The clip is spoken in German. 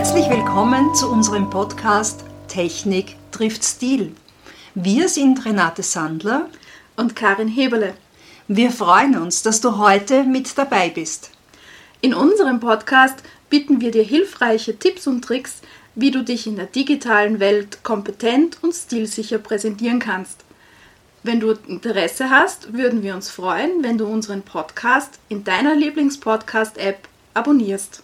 Herzlich willkommen zu unserem Podcast Technik trifft Stil. Wir sind Renate Sandler und Karin Heberle. Wir freuen uns, dass du heute mit dabei bist. In unserem Podcast bieten wir dir hilfreiche Tipps und Tricks, wie du dich in der digitalen Welt kompetent und stilsicher präsentieren kannst. Wenn du Interesse hast, würden wir uns freuen, wenn du unseren Podcast in deiner Lieblingspodcast-App abonnierst.